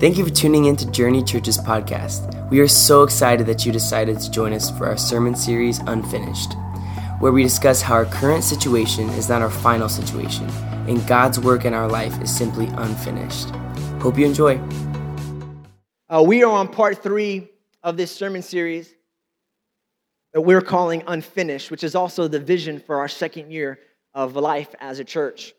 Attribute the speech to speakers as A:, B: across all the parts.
A: Thank you for tuning in to Journey Church's podcast. We are so excited that you decided to join us for our sermon series, Unfinished, where we discuss how our current situation is not our final situation, and God's work in our life is simply unfinished. Hope you enjoy.
B: Uh, we are on part three of this sermon series that we're calling Unfinished, which is also the vision for our second year of life as a church.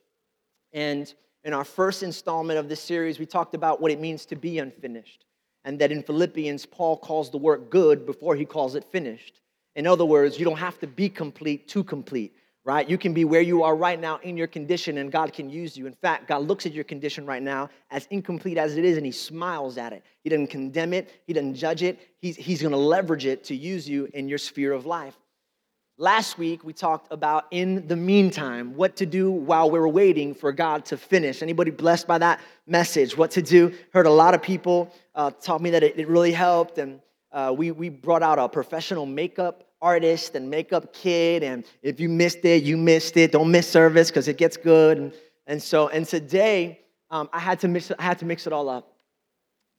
B: And in our first installment of this series, we talked about what it means to be unfinished. And that in Philippians, Paul calls the work good before he calls it finished. In other words, you don't have to be complete to complete, right? You can be where you are right now in your condition and God can use you. In fact, God looks at your condition right now as incomplete as it is and he smiles at it. He doesn't condemn it, he doesn't judge it. He's, he's gonna leverage it to use you in your sphere of life. Last week we talked about in the meantime, what to do while we're waiting for God to finish. Anybody blessed by that message? What to do? Heard a lot of people uh, taught me that it, it really helped, and uh, we we brought out a professional makeup artist and makeup kid, and if you missed it, you missed it. Don't miss service because it gets good. And, and so and today um, I had to mix I had to mix it all up.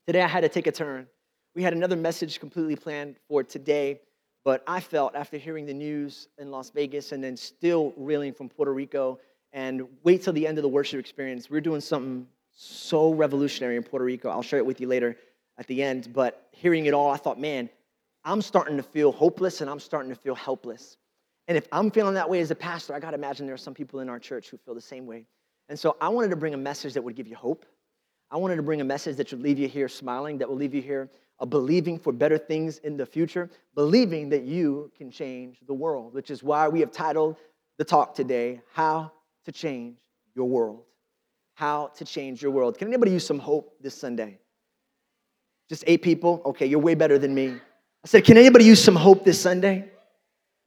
B: Today I had to take a turn. We had another message completely planned for today but I felt after hearing the news in Las Vegas and then still reeling from Puerto Rico and wait till the end of the worship experience, we're doing something so revolutionary in Puerto Rico. I'll share it with you later at the end. But hearing it all, I thought, man, I'm starting to feel hopeless and I'm starting to feel helpless. And if I'm feeling that way as a pastor, I got to imagine there are some people in our church who feel the same way. And so I wanted to bring a message that would give you hope. I wanted to bring a message that should leave you here smiling, that will leave you here of believing for better things in the future, believing that you can change the world, which is why we have titled the talk today, How to Change Your World. How to Change Your World. Can anybody use some hope this Sunday? Just eight people? Okay, you're way better than me. I said, Can anybody use some hope this Sunday?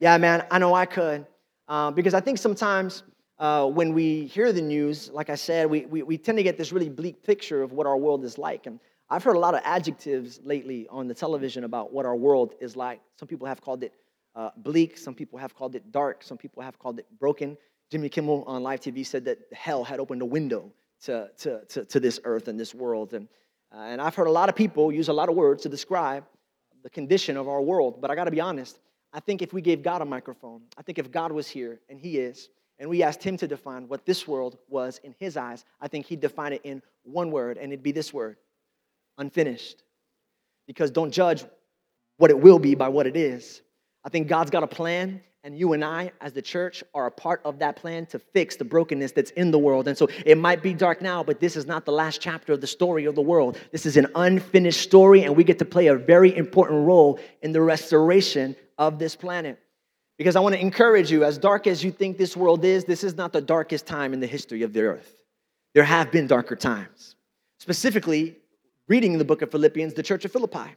B: Yeah, man, I know I could. Uh, because I think sometimes uh, when we hear the news, like I said, we, we, we tend to get this really bleak picture of what our world is like. And I've heard a lot of adjectives lately on the television about what our world is like. Some people have called it uh, bleak, some people have called it dark, some people have called it broken. Jimmy Kimmel on live TV said that hell had opened a window to, to, to, to this earth and this world. And, uh, and I've heard a lot of people use a lot of words to describe the condition of our world. But I got to be honest, I think if we gave God a microphone, I think if God was here, and He is, and we asked Him to define what this world was in His eyes, I think He'd define it in one word, and it'd be this word unfinished. Because don't judge what it will be by what it is. I think God's got a plan, and you and I, as the church, are a part of that plan to fix the brokenness that's in the world. And so it might be dark now, but this is not the last chapter of the story of the world. This is an unfinished story, and we get to play a very important role in the restoration of this planet. Because I want to encourage you, as dark as you think this world is, this is not the darkest time in the history of the earth. There have been darker times. Specifically, reading the book of Philippians, the church of Philippi.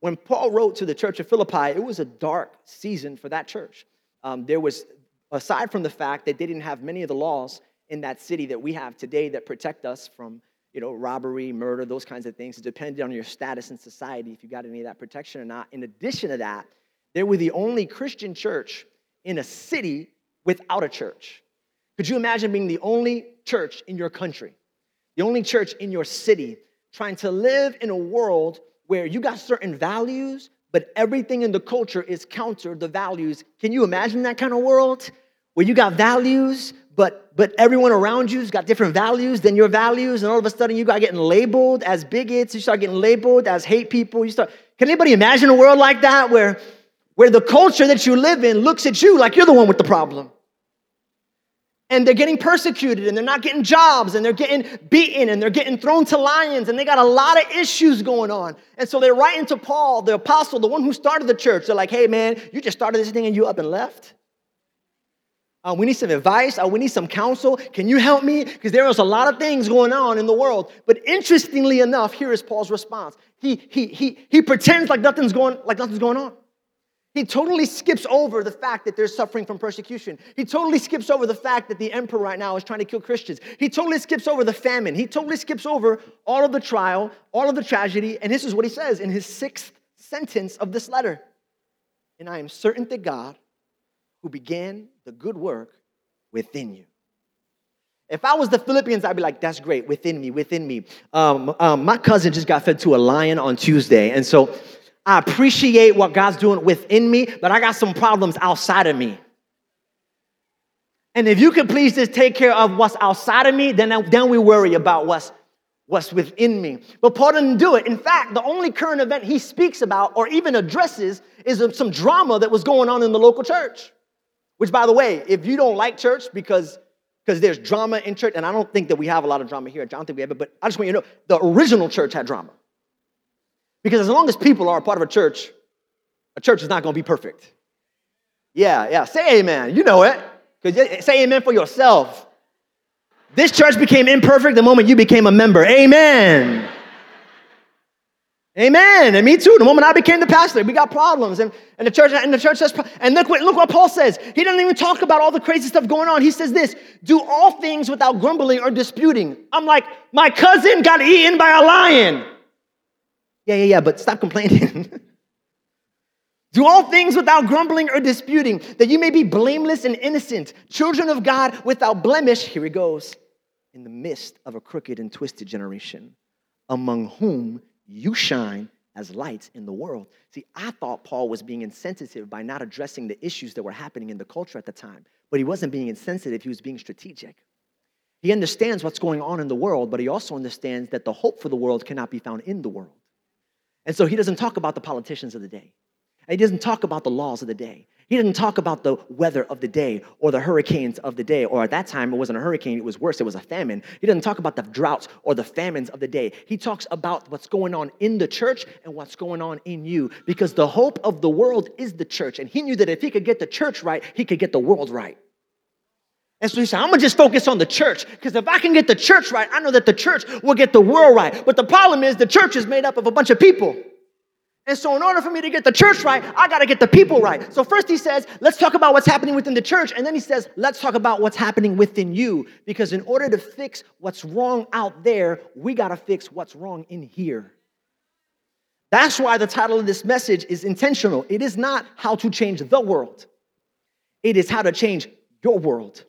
B: When Paul wrote to the church of Philippi, it was a dark season for that church. Um, there was, aside from the fact that they didn't have many of the laws in that city that we have today that protect us from you know, robbery, murder, those kinds of things. It depended on your status in society if you got any of that protection or not. In addition to that, they were the only Christian church in a city without a church. Could you imagine being the only church in your country, the only church in your city trying to live in a world where you got certain values, but everything in the culture is counter the values. Can you imagine that kind of world where you got values, but but everyone around you's got different values than your values, and all of a sudden you got getting labeled as bigots, you start getting labeled as hate people. You start. Can anybody imagine a world like that where where the culture that you live in looks at you like you're the one with the problem? And they're getting persecuted and they're not getting jobs and they're getting beaten and they're getting thrown to lions and they got a lot of issues going on. And so they're writing to Paul, the apostle, the one who started the church. They're like, hey, man, you just started this thing and you up and left. Uh, we need some advice. Uh, we need some counsel. Can you help me? Because there is a lot of things going on in the world. But interestingly enough, here is Paul's response. He, he, he, he pretends like nothing's going, like nothing's going on. He totally skips over the fact that they're suffering from persecution. He totally skips over the fact that the emperor right now is trying to kill Christians. He totally skips over the famine. He totally skips over all of the trial, all of the tragedy. And this is what he says in his sixth sentence of this letter. And I am certain that God, who began the good work within you. If I was the Philippians, I'd be like, that's great, within me, within me. Um, um, my cousin just got fed to a lion on Tuesday. And so I appreciate what God's doing within me, but I got some problems outside of me. And if you could please just take care of what's outside of me, then, then we worry about what's, what's within me. But Paul didn't do it. In fact, the only current event he speaks about or even addresses is some drama that was going on in the local church. Which, by the way, if you don't like church because because there's drama in church, and I don't think that we have a lot of drama here. I don't think we have it, but I just want you to know the original church had drama. Because as long as people are a part of a church, a church is not going to be perfect. Yeah, yeah. Say amen. You know it. Because say amen for yourself. This church became imperfect the moment you became a member. Amen. Amen. And me too. The moment I became the pastor, we got problems. And, and the church, and the church says, and look what, look what Paul says. He doesn't even talk about all the crazy stuff going on. He says this, do all things without grumbling or disputing. I'm like, my cousin got eaten by a lion. Yeah, yeah, yeah, but stop complaining. do all things without grumbling or disputing, that you may be blameless and innocent, children of God without blemish. Here he goes. In the midst of a crooked and twisted generation, among whom you shine as lights in the world. See, I thought Paul was being insensitive by not addressing the issues that were happening in the culture at the time, but he wasn't being insensitive, he was being strategic. He understands what's going on in the world, but he also understands that the hope for the world cannot be found in the world. And so he doesn't talk about the politicians of the day. He doesn't talk about the laws of the day. He didn't talk about the weather of the day or the hurricanes of the day, or at that time, it wasn't a hurricane, it was worse, it was a famine. He doesn't talk about the droughts or the famines of the day. He talks about what's going on in the church and what's going on in you, because the hope of the world is the church. And he knew that if he could get the church right, he could get the world right. And so he said, I'm gonna just focus on the church, because if I can get the church right, I know that the church will get the world right. But the problem is, the church is made up of a bunch of people. And so, in order for me to get the church right, I got to get the people right. So, first he says, let's talk about what's happening within the church. And then he says, let's talk about what's happening within you. Because in order to fix what's wrong out there, we got to fix what's wrong in here. That's why the title of this message is intentional. It is not how to change the world, it is how to change your world.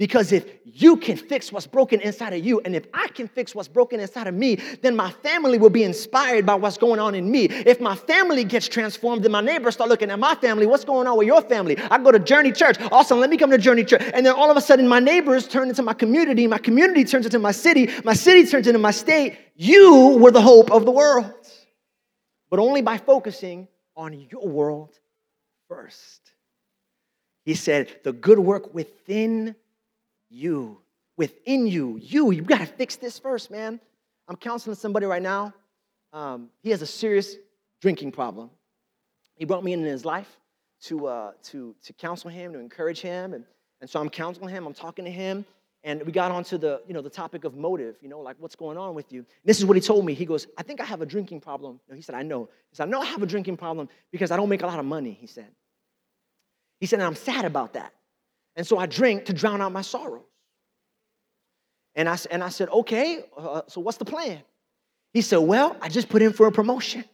B: Because if you can fix what's broken inside of you, and if I can fix what's broken inside of me, then my family will be inspired by what's going on in me. If my family gets transformed, then my neighbors start looking at my family. What's going on with your family? I go to Journey Church. Also, let me come to Journey Church. And then all of a sudden, my neighbors turn into my community. My community turns into my city. My city turns into my state. You were the hope of the world. But only by focusing on your world first. He said, the good work within you, within you, you, you gotta fix this first, man. I'm counseling somebody right now. Um, he has a serious drinking problem. He brought me in his life to, uh, to, to counsel him, to encourage him. And, and so I'm counseling him, I'm talking to him. And we got onto the, you know, the topic of motive, you know, like what's going on with you. This is what he told me. He goes, I think I have a drinking problem. he said, I know. He said, I know I have a drinking problem because I don't make a lot of money, he said. He said, and I'm sad about that. And so I drink to drown out my sorrows. And I, and I said, okay, uh, so what's the plan? He said, well, I just put in for a promotion.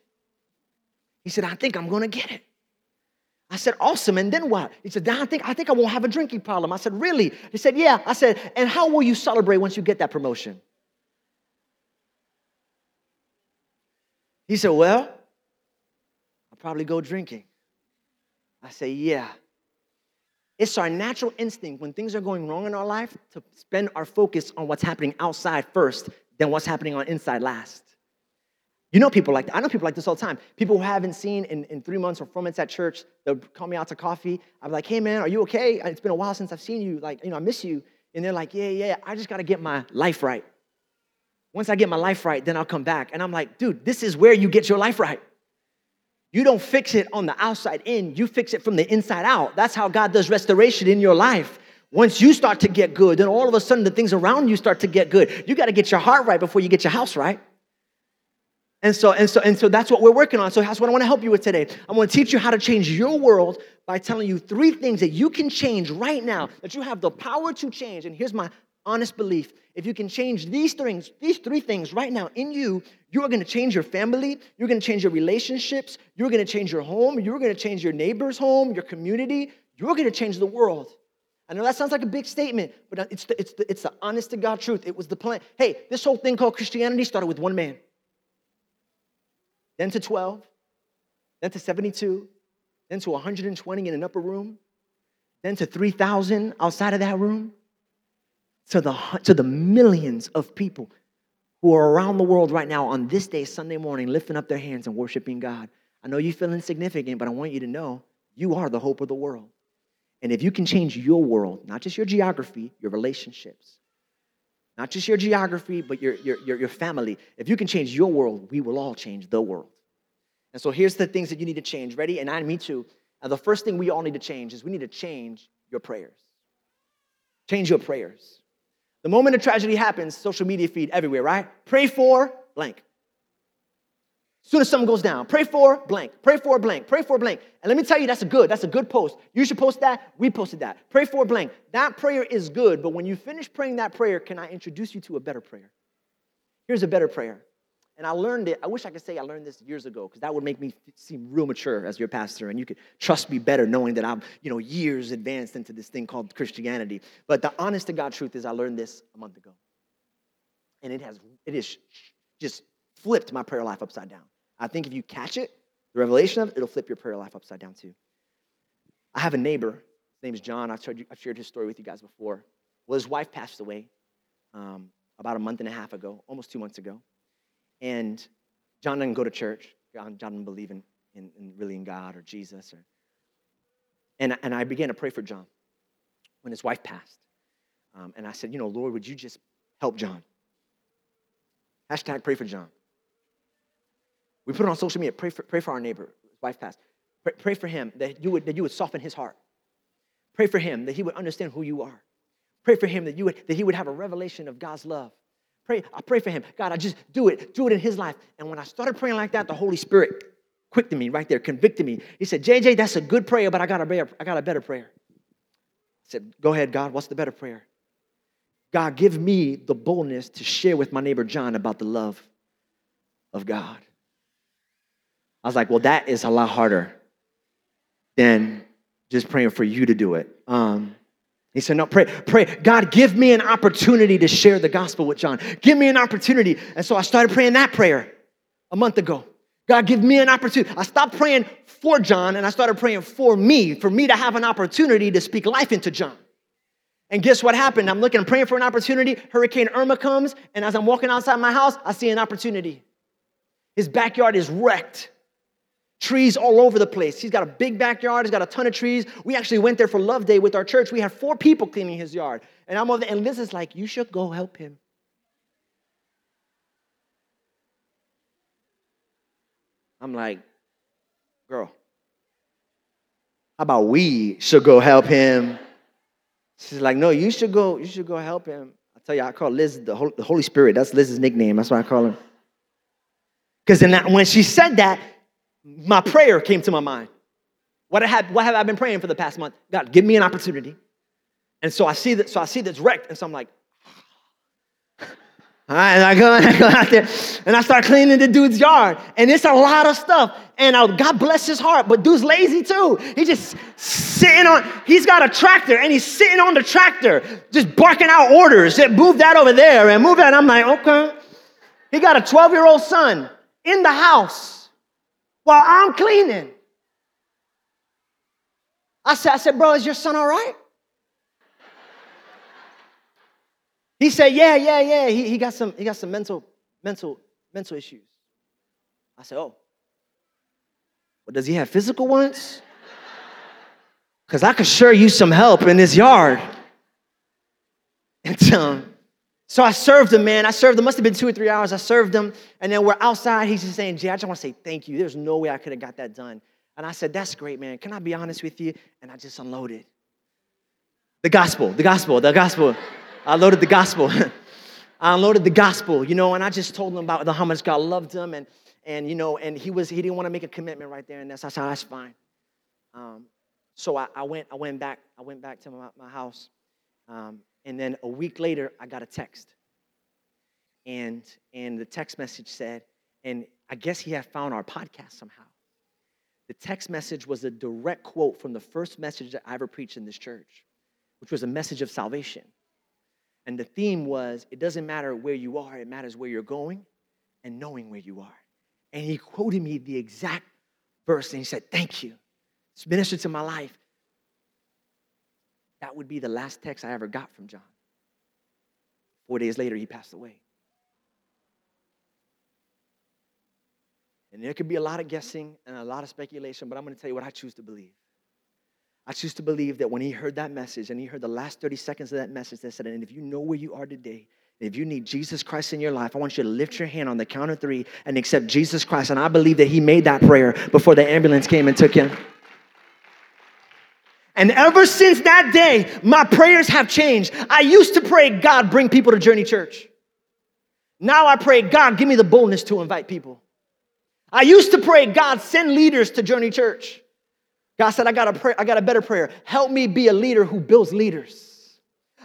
B: He said, I think I'm gonna get it. I said, awesome, and then what? He said, I think, I think I won't have a drinking problem. I said, really? He said, yeah. I said, and how will you celebrate once you get that promotion? He said, well, I'll probably go drinking. I say, yeah. It's our natural instinct when things are going wrong in our life to spend our focus on what's happening outside first than what's happening on inside last. You know people like that. I know people like this all the time. People who haven't seen in, in three months or four months at church, they'll call me out to coffee. I'm like, hey man, are you okay? Uh, it's been a while since I've seen you. Like, you know, I miss you. And they're like, yeah, yeah, I just got to get my life right. Once I get my life right, then I'll come back. And I'm like, dude, this is where you get your life right. You don't fix it on the outside in, you fix it from the inside out. That's how God does restoration in your life. Once you start to get good, then all of a sudden the things around you start to get good. You got to get your heart right before you get your house right. And so, and so, and so that's what we're working on. So that's what I want to help you with today. I'm going to teach you how to change your world by telling you three things that you can change right now, that you have the power to change. And here's my honest belief. If you can change these things, these three things right now in you, you are going to change your family, you're going to change your relationships, you're going to change your home, you're going to change your neighbor's home, your community, you're going to change the world. I know that sounds like a big statement, but it's the, it's the, it's the honest to God truth. It was the plan. Hey, this whole thing called Christianity started with one man, then to 12, then to 72, then to 120 in an upper room, then to 3,000 outside of that room, to the, to the millions of people who are around the world right now on this day, Sunday morning, lifting up their hands and worshiping God. I know you feel insignificant, but I want you to know you are the hope of the world. And if you can change your world, not just your geography, your relationships, not just your geography, but your, your, your, your family, if you can change your world, we will all change the world. And so here's the things that you need to change. Ready? And I, me too. And the first thing we all need to change is we need to change your prayers. Change your prayers. The moment a tragedy happens, social media feed everywhere, right? Pray for blank. As soon as something goes down, pray for blank, pray for blank, pray for blank. And let me tell you, that's a good, that's a good post. You should post that. We posted that. Pray for blank. That prayer is good, but when you finish praying that prayer, can I introduce you to a better prayer? Here's a better prayer. And I learned it. I wish I could say I learned this years ago because that would make me seem real mature as your pastor, and you could trust me better knowing that I'm, you know, years advanced into this thing called Christianity. But the honest to God truth is, I learned this a month ago, and it has it is just flipped my prayer life upside down. I think if you catch it, the revelation of it, it'll flip your prayer life upside down too. I have a neighbor. His name is John. I've shared, I've shared his story with you guys before. Well, his wife passed away um, about a month and a half ago, almost two months ago. And John doesn't go to church. John, John doesn't believe in, in, in, really in God or Jesus. Or, and, and I began to pray for John when his wife passed. Um, and I said, you know, Lord, would you just help John? Hashtag pray for John. We put it on social media. Pray for, pray for our neighbor. His wife passed. Pray, pray for him that you, would, that you would soften his heart. Pray for him that he would understand who you are. Pray for him that, you would, that he would have a revelation of God's love. Pray, I pray for him. God, I just do it. Do it in his life. And when I started praying like that, the Holy Spirit quicked me right there, convicted me. He said, JJ, that's a good prayer, but I got a better, I got a better prayer. I said, Go ahead, God. What's the better prayer? God, give me the boldness to share with my neighbor John about the love of God. I was like, well, that is a lot harder than just praying for you to do it. Um, he said, No, pray, pray. God, give me an opportunity to share the gospel with John. Give me an opportunity. And so I started praying that prayer a month ago. God, give me an opportunity. I stopped praying for John and I started praying for me, for me to have an opportunity to speak life into John. And guess what happened? I'm looking, praying for an opportunity. Hurricane Irma comes, and as I'm walking outside my house, I see an opportunity. His backyard is wrecked. Trees all over the place. He's got a big backyard. He's got a ton of trees. We actually went there for Love Day with our church. We had four people cleaning his yard. And I'm over there, and Liz is like, You should go help him. I'm like, Girl, how about we should go help him? She's like, No, you should go, you should go help him. I tell you, I call Liz the Holy Spirit. That's Liz's nickname. That's why I call him. Because when she said that, my prayer came to my mind. What, I had, what have I been praying for the past month? God, give me an opportunity. And so I see that, so I see that's wrecked, and so I'm like, all right, and I go, I go out there and I start cleaning the dude's yard. And it's a lot of stuff. And I, God bless his heart, but dude's lazy too. He's just sitting on, he's got a tractor and he's sitting on the tractor, just barking out orders. Move that over there and move that. I'm like, okay. He got a 12 year old son in the house while I'm cleaning. I said, I said, bro, is your son all right? He said, yeah, yeah, yeah. He, he got some, he got some mental, mental, mental issues. I said, oh. Well, does he have physical ones? Because I could sure use some help in this yard. And um, so I served him, man. I served him. Must have been two or three hours. I served him. And then we're outside. He's just saying, Jay, I just want to say thank you. There's no way I could have got that done. And I said, That's great, man. Can I be honest with you? And I just unloaded. The gospel, the gospel, the gospel. I loaded the gospel. I unloaded the gospel, you know, and I just told him about the, how much God loved him and and you know, and he was he didn't want to make a commitment right there, and that's I said, that's fine. Um, so I, I, went, I went back, I went back to my, my house. Um, and then a week later, I got a text. And, and the text message said, and I guess he had found our podcast somehow. The text message was a direct quote from the first message that I ever preached in this church. which was a message of salvation. And the theme was it doesn't matter where you are, it matters where you're going and knowing where you are. And he quoted me the exact verse and he said, Thank you. It's ministered to my life. That would be the last text I ever got from John. Four days later, he passed away. And there could be a lot of guessing and a lot of speculation, but I'm going to tell you what I choose to believe. I choose to believe that when he heard that message and he heard the last 30 seconds of that message that said, and if you know where you are today, if you need Jesus Christ in your life, I want you to lift your hand on the count of three and accept Jesus Christ. And I believe that he made that prayer before the ambulance came and took him. And ever since that day, my prayers have changed. I used to pray, God, bring people to Journey Church. Now I pray, God, give me the boldness to invite people. I used to pray, God, send leaders to Journey Church. God said, I got a prayer, I got a better prayer. Help me be a leader who builds leaders.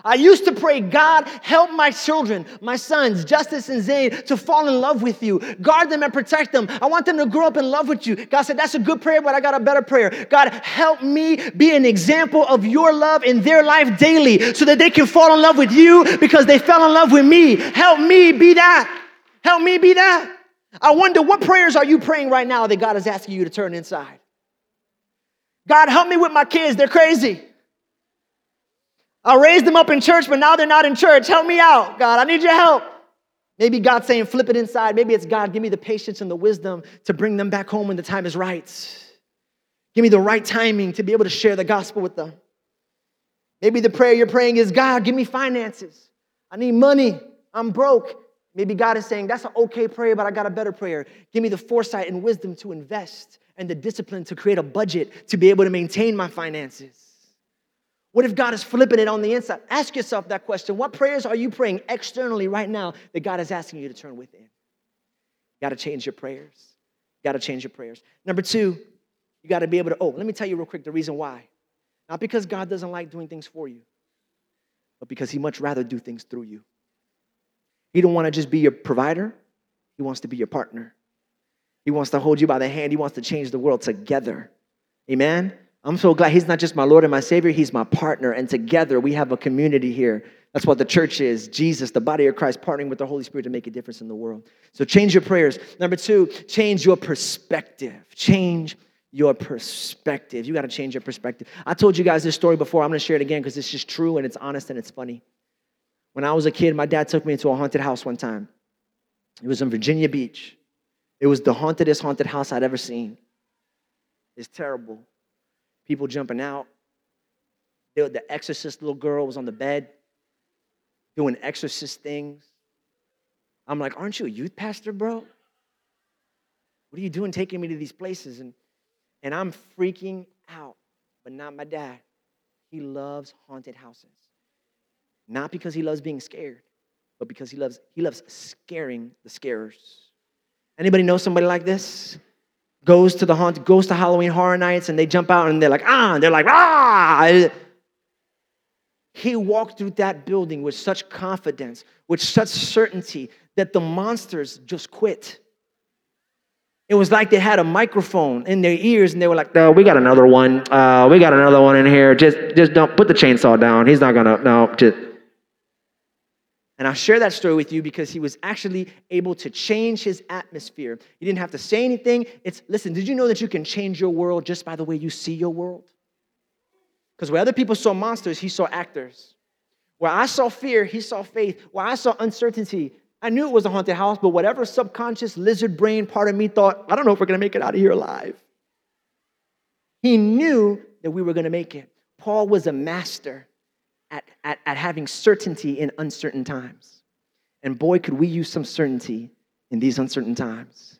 B: I used to pray, God, help my children, my sons, Justice and Zane, to fall in love with you. Guard them and protect them. I want them to grow up in love with you. God said, That's a good prayer, but I got a better prayer. God, help me be an example of your love in their life daily so that they can fall in love with you because they fell in love with me. Help me be that. Help me be that. I wonder what prayers are you praying right now that God is asking you to turn inside? God, help me with my kids. They're crazy. I raised them up in church, but now they're not in church. Help me out, God. I need your help. Maybe God's saying, flip it inside. Maybe it's God, give me the patience and the wisdom to bring them back home when the time is right. Give me the right timing to be able to share the gospel with them. Maybe the prayer you're praying is, God, give me finances. I need money. I'm broke. Maybe God is saying, that's an okay prayer, but I got a better prayer. Give me the foresight and wisdom to invest and the discipline to create a budget to be able to maintain my finances. What if God is flipping it on the inside? Ask yourself that question. What prayers are you praying externally right now that God is asking you to turn within? You got to change your prayers. You got to change your prayers. Number two, you got to be able to. Oh, let me tell you real quick the reason why. Not because God doesn't like doing things for you, but because He much rather do things through you. He don't want to just be your provider, He wants to be your partner. He wants to hold you by the hand, He wants to change the world together. Amen? I'm so glad He's not just my Lord and my Savior, He's my partner. And together we have a community here. That's what the church is Jesus, the body of Christ, partnering with the Holy Spirit to make a difference in the world. So change your prayers. Number two, change your perspective. Change your perspective. You got to change your perspective. I told you guys this story before. I'm going to share it again because it's just true and it's honest and it's funny. When I was a kid, my dad took me into a haunted house one time. It was in Virginia Beach. It was the hauntedest haunted house I'd ever seen. It's terrible. People jumping out. The exorcist little girl was on the bed doing exorcist things. I'm like, aren't you a youth pastor, bro? What are you doing taking me to these places? And, and I'm freaking out, but not my dad. He loves haunted houses. Not because he loves being scared, but because he loves, he loves scaring the scarers. Anybody know somebody like this? Goes to the haunt, goes to Halloween horror nights, and they jump out and they're like, ah, and they're like, ah. He walked through that building with such confidence, with such certainty that the monsters just quit. It was like they had a microphone in their ears and they were like, no, we got another one. Uh, we got another one in here. Just, just don't put the chainsaw down. He's not gonna, no, just and I'll share that story with you because he was actually able to change his atmosphere. He didn't have to say anything. It's listen, did you know that you can change your world just by the way you see your world? Because where other people saw monsters, he saw actors. Where I saw fear, he saw faith. Where I saw uncertainty, I knew it was a haunted house, but whatever subconscious lizard brain part of me thought, I don't know if we're gonna make it out of here alive. He knew that we were gonna make it. Paul was a master at, at, at having certainty in uncertain times. And boy, could we use some certainty in these uncertain times.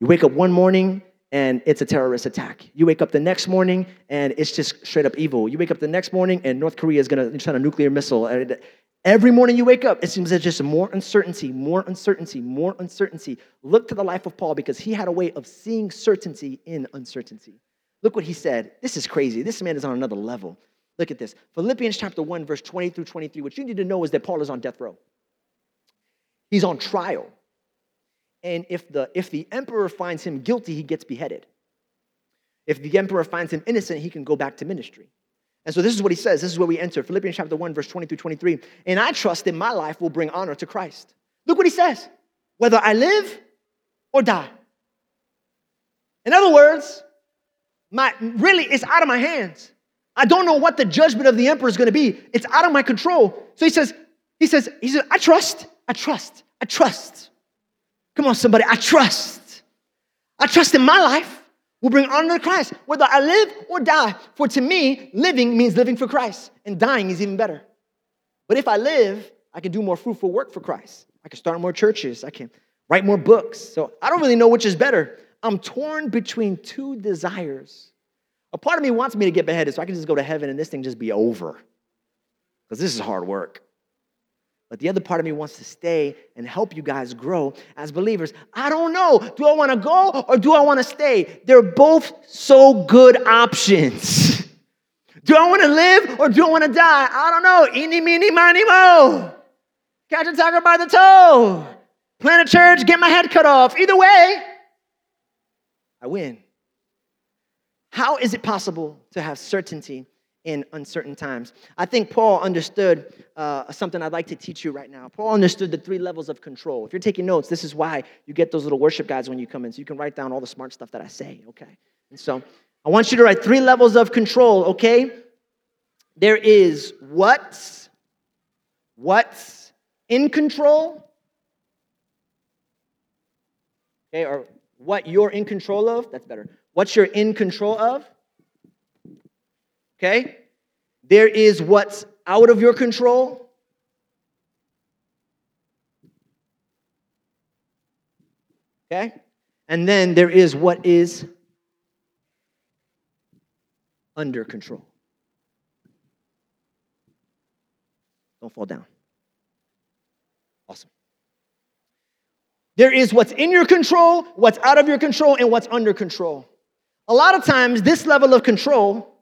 B: You wake up one morning and it's a terrorist attack. You wake up the next morning and it's just straight up evil. You wake up the next morning and North Korea is going to send a nuclear missile. Every morning you wake up, it seems there's just more uncertainty, more uncertainty, more uncertainty. Look to the life of Paul because he had a way of seeing certainty in uncertainty. Look what he said. This is crazy. This man is on another level. Look at this. Philippians chapter 1, verse 20 through 23. What you need to know is that Paul is on death row. He's on trial. And if the, if the emperor finds him guilty, he gets beheaded. If the emperor finds him innocent, he can go back to ministry. And so this is what he says. This is where we enter Philippians chapter 1, verse 20 through 23. And I trust that my life will bring honor to Christ. Look what he says whether I live or die. In other words, my, really, it's out of my hands. I don't know what the judgment of the emperor is going to be. It's out of my control. So he says, he says, he says, I trust, I trust, I trust. Come on, somebody, I trust. I trust in my life will bring honor to Christ, whether I live or die. For to me, living means living for Christ, and dying is even better. But if I live, I can do more fruitful work for Christ. I can start more churches. I can write more books. So I don't really know which is better. I'm torn between two desires. A part of me wants me to get beheaded so I can just go to heaven and this thing just be over. Because this is hard work. But the other part of me wants to stay and help you guys grow as believers. I don't know. Do I want to go or do I want to stay? They're both so good options. do I want to live or do I want to die? I don't know. Eeny, meeny, miny, mo. Catch a tiger by the toe. Plant a church, get my head cut off. Either way, I win. How is it possible to have certainty in uncertain times. I think Paul understood uh, something I'd like to teach you right now. Paul understood the three levels of control. If you're taking notes, this is why you get those little worship guides when you come in, so you can write down all the smart stuff that I say, okay? And so I want you to write three levels of control, okay? There is what's, what's in control, okay, or what you're in control of, that's better. What you're in control of, Okay? There is what's out of your control. Okay? And then there is what is under control. Don't fall down. Awesome. There is what's in your control, what's out of your control, and what's under control. A lot of times, this level of control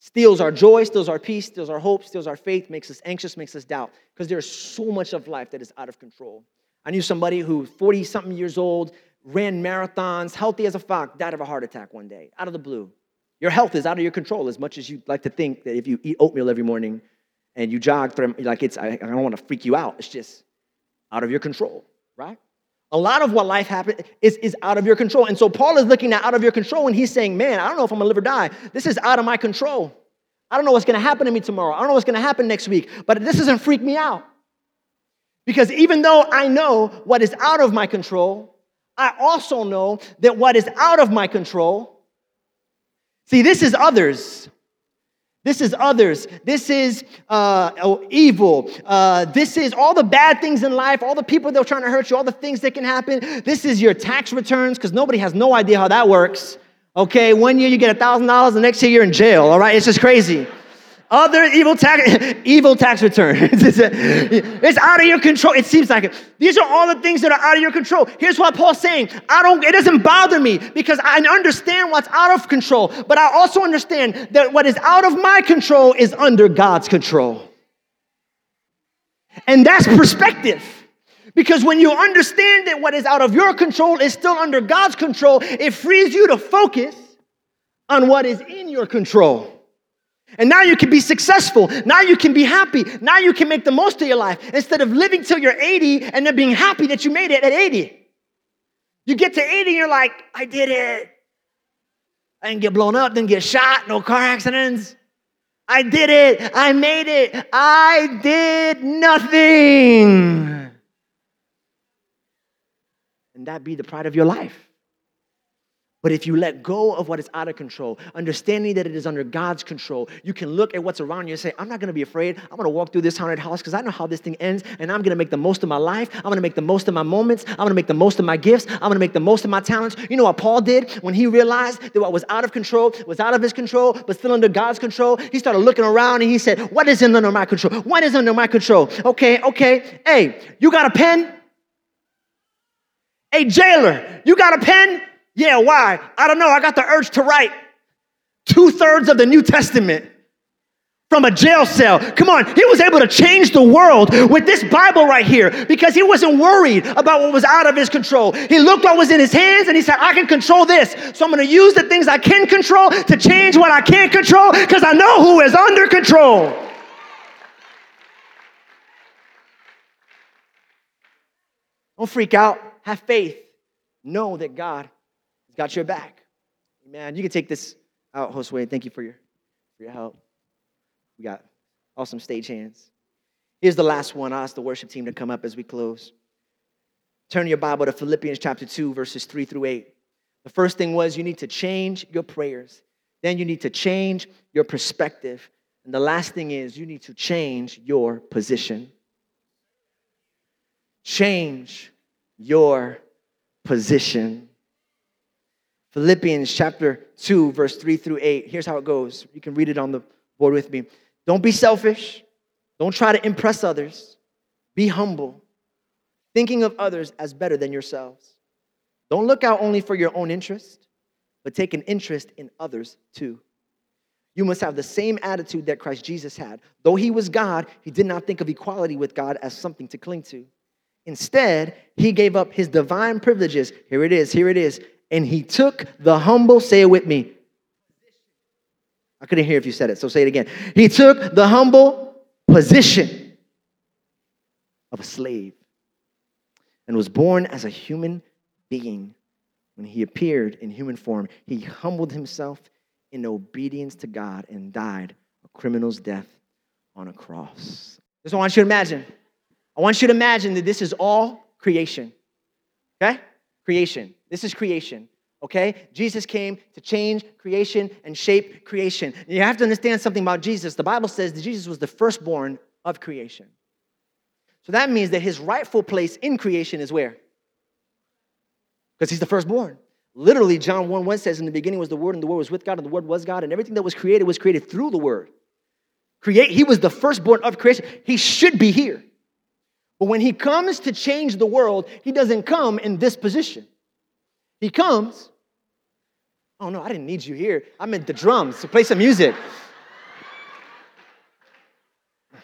B: steals our joy, steals our peace, steals our hope, steals our faith, makes us anxious, makes us doubt. Because there's so much of life that is out of control. I knew somebody who, 40 something years old, ran marathons, healthy as a fox, died of a heart attack one day, out of the blue. Your health is out of your control as much as you'd like to think that if you eat oatmeal every morning and you jog, like it's, I, I don't want to freak you out. It's just out of your control, right? A lot of what life happens is, is out of your control. And so Paul is looking at out of your control and he's saying, Man, I don't know if I'm gonna live or die. This is out of my control. I don't know what's gonna happen to me tomorrow. I don't know what's gonna happen next week, but this doesn't freak me out. Because even though I know what is out of my control, I also know that what is out of my control, see, this is others. This is others. This is uh, oh, evil. Uh, this is all the bad things in life, all the people that are trying to hurt you, all the things that can happen. This is your tax returns because nobody has no idea how that works. Okay, one year you get $1,000, the next year you're in jail, all right? It's just crazy. Other evil tax, evil tax return. it's out of your control. It seems like it. These are all the things that are out of your control. Here's what Paul's saying. I don't, it doesn't bother me because I understand what's out of control, but I also understand that what is out of my control is under God's control. And that's perspective. Because when you understand that what is out of your control is still under God's control, it frees you to focus on what is in your control. And now you can be successful. Now you can be happy. Now you can make the most of your life instead of living till you're 80 and then being happy that you made it at 80. You get to 80 and you're like, I did it. I didn't get blown up, didn't get shot, no car accidents. I did it. I made it. I did nothing. And that be the pride of your life. But if you let go of what is out of control, understanding that it is under God's control, you can look at what's around you and say, I'm not gonna be afraid. I'm gonna walk through this haunted house because I know how this thing ends, and I'm gonna make the most of my life. I'm gonna make the most of my moments. I'm gonna make the most of my gifts. I'm gonna make the most of my talents. You know what Paul did when he realized that what was out of control was out of his control, but still under God's control? He started looking around and he said, What is under my control? What is under my control? Okay, okay. Hey, you got a pen? Hey, jailer, you got a pen? Yeah, why? I don't know. I got the urge to write two thirds of the New Testament. from a jail cell. Come on, he was able to change the world with this Bible right here because he wasn't worried about what was out of his control. He looked what was in his hands and he said, I can control this. So I'm going to use the things I can control to change what I can't control because I know who is under control. Don't freak out. Have faith. Know that God has got your back. Man, you can take this out, Josue. Thank you for your, for your help. We got awesome stage hands. Here's the last one. I'll ask the worship team to come up as we close. Turn your Bible to Philippians chapter 2, verses 3 through 8. The first thing was you need to change your prayers. Then you need to change your perspective. And the last thing is you need to change your position. Change your position. Philippians chapter 2, verse 3 through 8. Here's how it goes. You can read it on the board with me. Don't be selfish. Don't try to impress others. Be humble, thinking of others as better than yourselves. Don't look out only for your own interest, but take an interest in others too. You must have the same attitude that Christ Jesus had. Though he was God, he did not think of equality with God as something to cling to. Instead, he gave up his divine privileges. Here it is, here it is. And he took the humble, say it with me, I couldn't hear if you said it, so say it again. He took the humble position of a slave and was born as a human being. When he appeared in human form, he humbled himself in obedience to God and died a criminal's death on a cross. This I want you to imagine. I want you to imagine that this is all creation. Okay? Creation. This is creation okay? Jesus came to change creation and shape creation. You have to understand something about Jesus. The Bible says that Jesus was the firstborn of creation. So that means that his rightful place in creation is where? Because he's the firstborn. Literally, John 1 1 says, In the beginning was the Word, and the Word was with God, and the Word was God, and everything that was created was created through the Word. Create, he was the firstborn of creation. He should be here. But when he comes to change the world, he doesn't come in this position. He comes. Oh no, I didn't need you here. I meant the drums to play some music.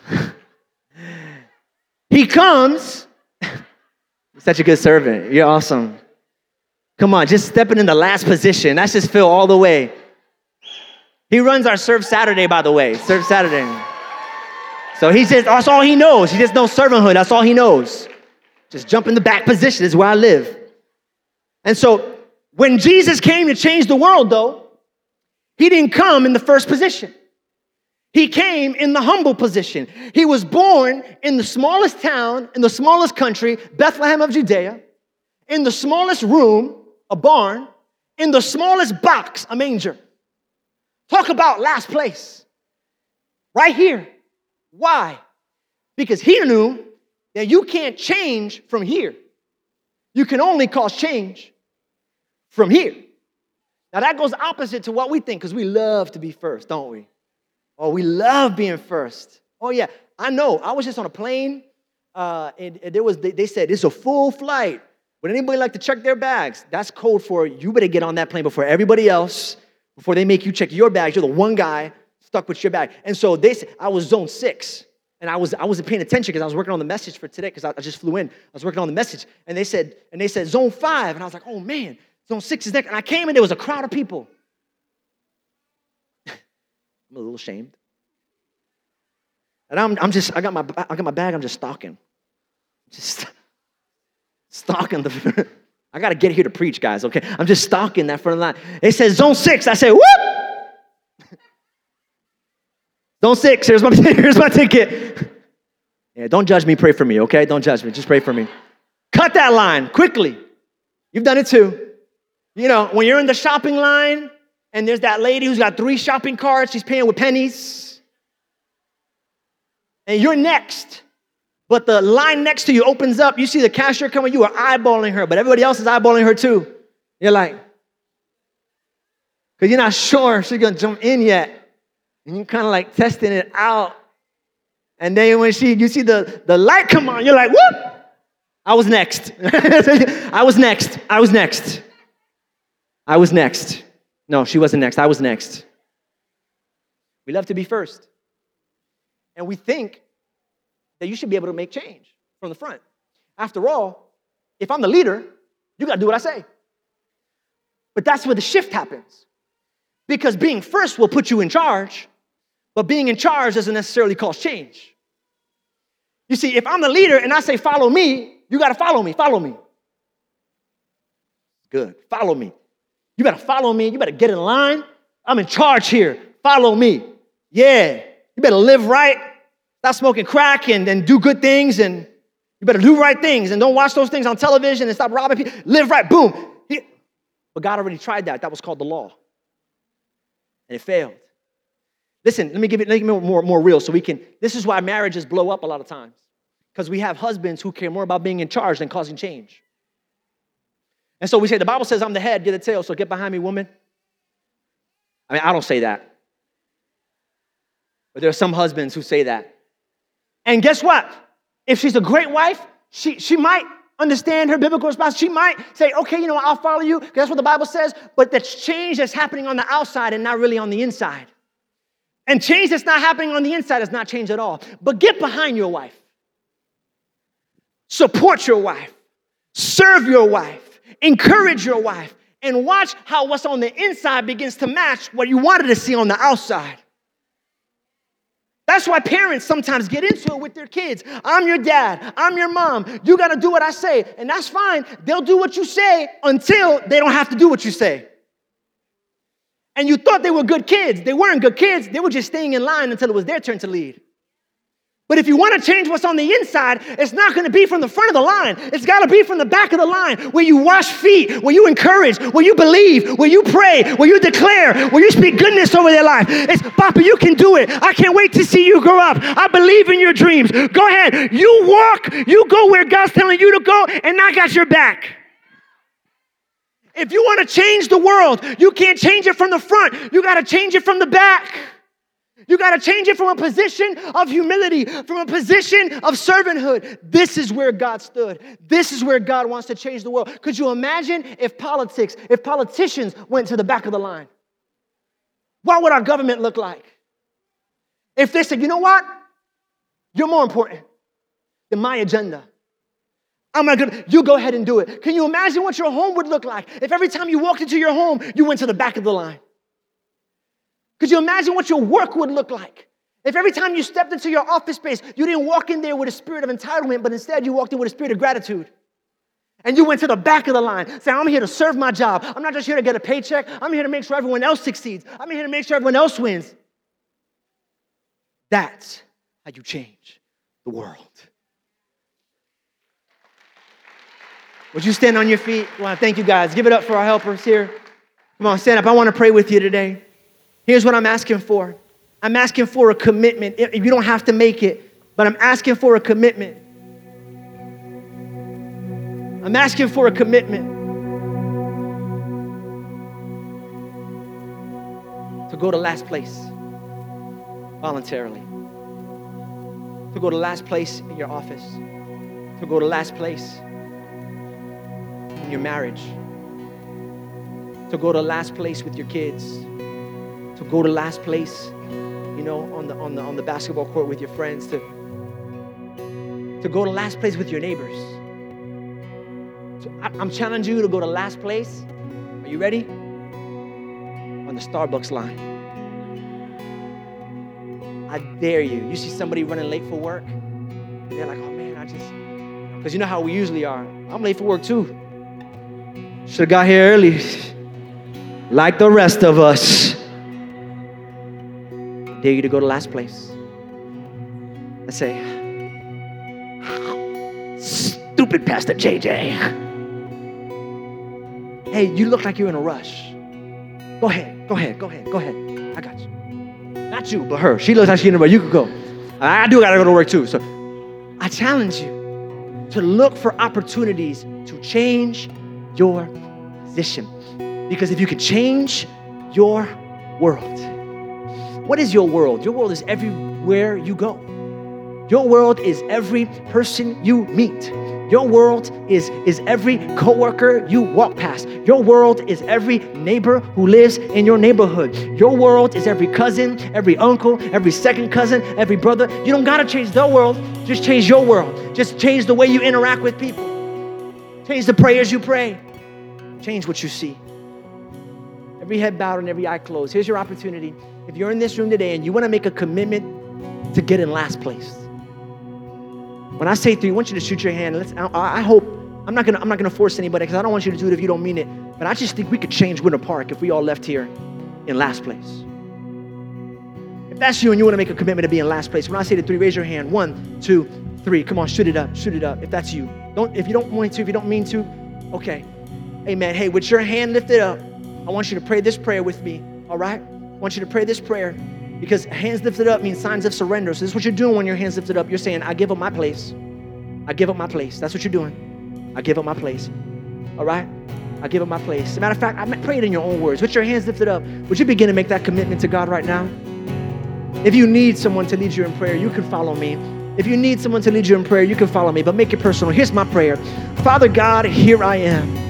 B: he comes. Such a good servant. You're awesome. Come on, just stepping in the last position. That's just Phil all the way. He runs our Serve Saturday, by the way. Serve Saturday. So he says, that's all he knows. He just knows servanthood. That's all he knows. Just jump in the back position is where I live. And so when Jesus came to change the world, though, he didn't come in the first position. He came in the humble position. He was born in the smallest town, in the smallest country, Bethlehem of Judea, in the smallest room, a barn, in the smallest box, a manger. Talk about last place. Right here. Why? Because he knew that you can't change from here. You can only cause change from here. Now that goes opposite to what we think because we love to be first, don't we? Oh, we love being first. Oh yeah, I know. I was just on a plane, uh, and, and there was they, they said it's a full flight. Would anybody like to check their bags? That's code for you better get on that plane before everybody else, before they make you check your bags. You're the one guy stuck with your bag. And so they said I was zone six. And I, was, I wasn't paying attention because I was working on the message for today because I, I just flew in. I was working on the message. And they said, and they said zone five. And I was like, oh man, Six is next. And I came and there was a crowd of people. I'm a little ashamed. And I'm, I'm just, I got, my, I got my bag, I'm just stalking. Just stalking the, I got to get here to preach, guys, okay? I'm just stalking that front line. It says zone six. I say, whoop! zone six, here's my, here's my ticket. Yeah, don't judge me, pray for me, okay? Don't judge me, just pray for me. Cut that line quickly. You've done it too. You know, when you're in the shopping line and there's that lady who's got three shopping carts, she's paying with pennies, and you're next, but the line next to you opens up, you see the cashier coming, you are eyeballing her, but everybody else is eyeballing her too. You're like, because you're not sure she's gonna jump in yet. And you're kind of like testing it out. And then when she you see the, the light come on, you're like, whoop! I was next. I was next. I was next. I was next. No, she wasn't next. I was next. We love to be first. And we think that you should be able to make change from the front. After all, if I'm the leader, you got to do what I say. But that's where the shift happens. Because being first will put you in charge, but being in charge doesn't necessarily cause change. You see, if I'm the leader and I say, follow me, you got to follow me, follow me. Good, follow me. You better follow me. You better get in line. I'm in charge here. Follow me. Yeah. You better live right. Stop smoking crack and, and do good things. And you better do right things and don't watch those things on television and stop robbing people. Live right. Boom. But God already tried that. That was called the law. And it failed. Listen, let me give it, let me more, more, more real so we can. This is why marriages blow up a lot of times. Because we have husbands who care more about being in charge than causing change. And so we say, the Bible says I'm the head, you're the tail, so get behind me, woman. I mean, I don't say that. But there are some husbands who say that. And guess what? If she's a great wife, she, she might understand her biblical response. She might say, okay, you know, I'll follow you. That's what the Bible says. But that's change that's happening on the outside and not really on the inside. And change that's not happening on the inside is not change at all. But get behind your wife. Support your wife. Serve your wife. Encourage your wife. And watch how what's on the inside begins to match what you wanted to see on the outside. That's why parents sometimes get into it with their kids. I'm your dad. I'm your mom. You got to do what I say. And that's fine. They'll do what you say until they don't have to do what you say. And you thought they were good kids. They weren't good kids. They were just staying in line until it was their turn to lead. But if you want to change what's on the inside, it's not going to be from the front of the line. It's got to be from the back of the line where you wash feet, where you encourage, where you believe, where you pray, where you declare, where you speak goodness over their life. It's, Papa, you can do it. I can't wait to see you grow up. I believe in your dreams. Go ahead. You walk, you go where God's telling you to go, and I got your back. If you want to change the world, you can't change it from the front. You got to change it from the back. You got to change it from a position of humility, from a position of servanthood. This is where God stood. This is where God wants to change the world. Could you imagine if politics, if politicians went to the back of the line? What would our government look like? If they said, you know what? You're more important than my agenda. I'm not gonna, you go ahead and do it. Can you imagine what your home would look like if every time you walked into your home, you went to the back of the line? Could you imagine what your work would look like? If every time you stepped into your office space, you didn't walk in there with a spirit of entitlement, but instead you walked in with a spirit of gratitude. And you went to the back of the line saying, I'm here to serve my job. I'm not just here to get a paycheck. I'm here to make sure everyone else succeeds. I'm here to make sure everyone else wins. That's how you change the world. Would you stand on your feet? To thank you guys. Give it up for our helpers here. Come on, stand up. I want to pray with you today. Here's what I'm asking for. I'm asking for a commitment. You don't have to make it, but I'm asking for a commitment. I'm asking for a commitment. To go to last place voluntarily, to go to last place in your office, to go to last place in your marriage, to go to last place with your kids to go to last place, you know, on the, on the, on the basketball court with your friends, to, to go to last place with your neighbors. So I, I'm challenging you to go to last place. Are you ready? On the Starbucks line. I dare you. You see somebody running late for work, they're like, oh man, I just, because you know how we usually are. I'm late for work too. Should have got here early, like the rest of us dare you to go to last place. Let's say, stupid Pastor JJ. Hey, you look like you're in a rush. Go ahead, go ahead, go ahead, go ahead. I got you. Not you, but her. She looks like she's in a rush. You could go. I do gotta go to work too. So I challenge you to look for opportunities to change your position. Because if you can change your world, what is your world? Your world is everywhere you go. Your world is every person you meet. Your world is, is every coworker you walk past. Your world is every neighbor who lives in your neighborhood. Your world is every cousin, every uncle, every second cousin, every brother. You don't gotta change the world, just change your world. Just change the way you interact with people. Change the prayers you pray. Change what you see. Every head bowed and every eye closed. Here's your opportunity. If you're in this room today and you wanna make a commitment to get in last place, when I say three, I want you to shoot your hand. Let's, I, I hope, I'm not, gonna, I'm not gonna force anybody because I don't want you to do it if you don't mean it. But I just think we could change Winter Park if we all left here in last place. If that's you and you wanna make a commitment to be in last place, when I say the three, raise your hand. One, two, three. Come on, shoot it up, shoot it up. If that's you. Don't, if you don't want to, if you don't mean to, okay. Amen. Hey, with your hand lifted up, I want you to pray this prayer with me, all right? Want you to pray this prayer because hands lifted up means signs of surrender. So this is what you're doing when your hands lifted up. You're saying, I give up my place. I give up my place. That's what you're doing. I give up my place. All right? I give up my place. As a matter of fact, I pray it in your own words. With your hands lifted up, would you begin to make that commitment to God right now? If you need someone to lead you in prayer, you can follow me. If you need someone to lead you in prayer, you can follow me, but make it personal. Here's my prayer Father God, here I am.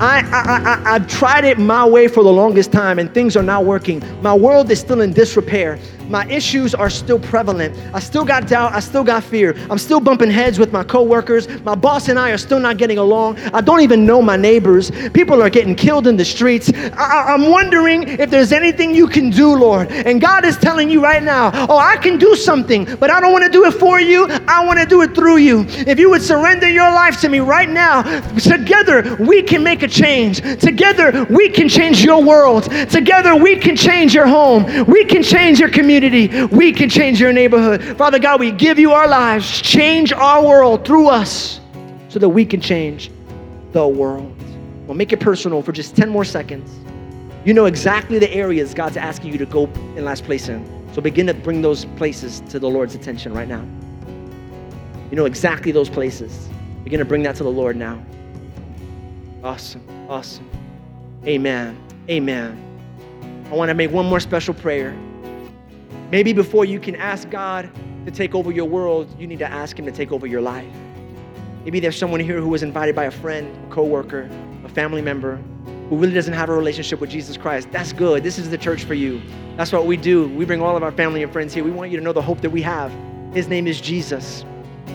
B: I, I, I, have tried it my way for the longest time and things are not working. My world is still in disrepair. My issues are still prevalent. I still got doubt. I still got fear. I'm still bumping heads with my coworkers. My boss and I are still not getting along. I don't even know my neighbors. People are getting killed in the streets. I, I'm wondering if there's anything you can do, Lord. And God is telling you right now, oh, I can do something, but I don't want to do it for you. I want to do it through you. If you would surrender your life to me right now, together we can make a change. Together we can change your world. Together we can change your home. We can change your community community. We can change your neighborhood. Father God, we give you our lives. Change our world through us so that we can change the world. Well, make it personal for just 10 more seconds. You know exactly the areas God's asking you to go in last place in. So begin to bring those places to the Lord's attention right now. You know exactly those places. Begin to bring that to the Lord now. Awesome. Awesome. Amen. Amen. I want to make one more special prayer. Maybe before you can ask God to take over your world, you need to ask Him to take over your life. Maybe there's someone here who was invited by a friend, a coworker, a family member who really doesn't have a relationship with Jesus Christ. That's good. This is the church for you. That's what we do. We bring all of our family and friends here. We want you to know the hope that we have. His name is Jesus.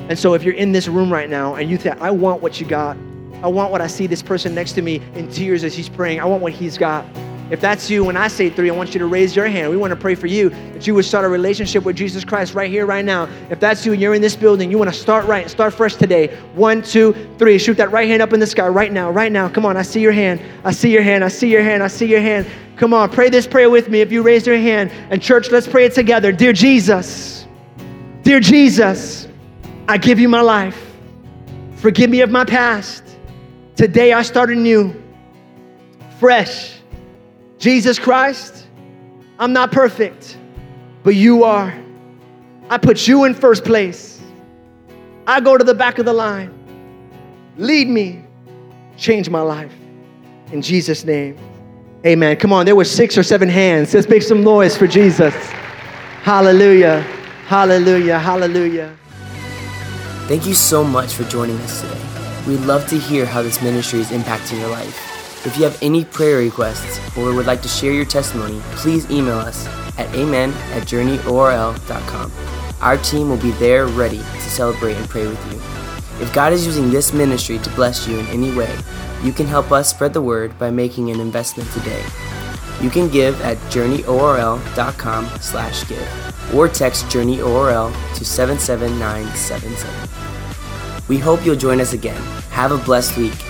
B: And so if you're in this room right now and you think, I want what you got, I want what I see this person next to me in tears as he's praying, I want what he's got. If that's you, when I say three, I want you to raise your hand. We want to pray for you that you would start a relationship with Jesus Christ right here, right now. If that's you and you're in this building, you want to start right, start fresh today. One, two, three. Shoot that right hand up in the sky right now, right now. Come on, I see your hand. I see your hand. I see your hand. I see your hand. Come on, pray this prayer with me if you raise your hand. And church, let's pray it together. Dear Jesus, dear Jesus, I give you my life. Forgive me of my past. Today I start anew, fresh Jesus Christ, I'm not perfect, but you are. I put you in first place. I go to the back of the line. Lead me, change my life. In Jesus' name, amen. Come on, there were six or seven hands. Let's make some noise for Jesus. Hallelujah, hallelujah, hallelujah.
A: Thank you so much for joining us today. We'd love to hear how this ministry is impacting your life. If you have any prayer requests or would like to share your testimony, please email us at amen at journeyorl.com. Our team will be there ready to celebrate and pray with you. If God is using this ministry to bless you in any way, you can help us spread the word by making an investment today. You can give at journeyorl.com slash give or text journeyorl to 77977. We hope you'll join us again. Have a blessed week